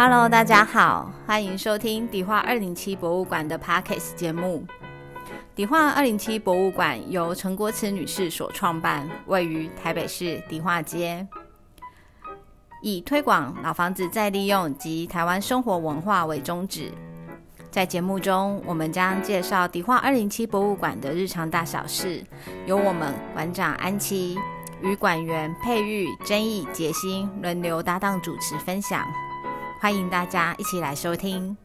Hello，大家好，欢迎收听迪化二零七博物馆的 Parkes 节目。迪化二零七博物馆由陈国慈女士所创办，位于台北市迪化街，以推广老房子再利用及台湾生活文化为宗旨。在节目中，我们将介绍迪化二零七博物馆的日常大小事，由我们馆长安琪与馆员佩玉、真义、杰心轮流搭档主持分享。欢迎大家一起来收听。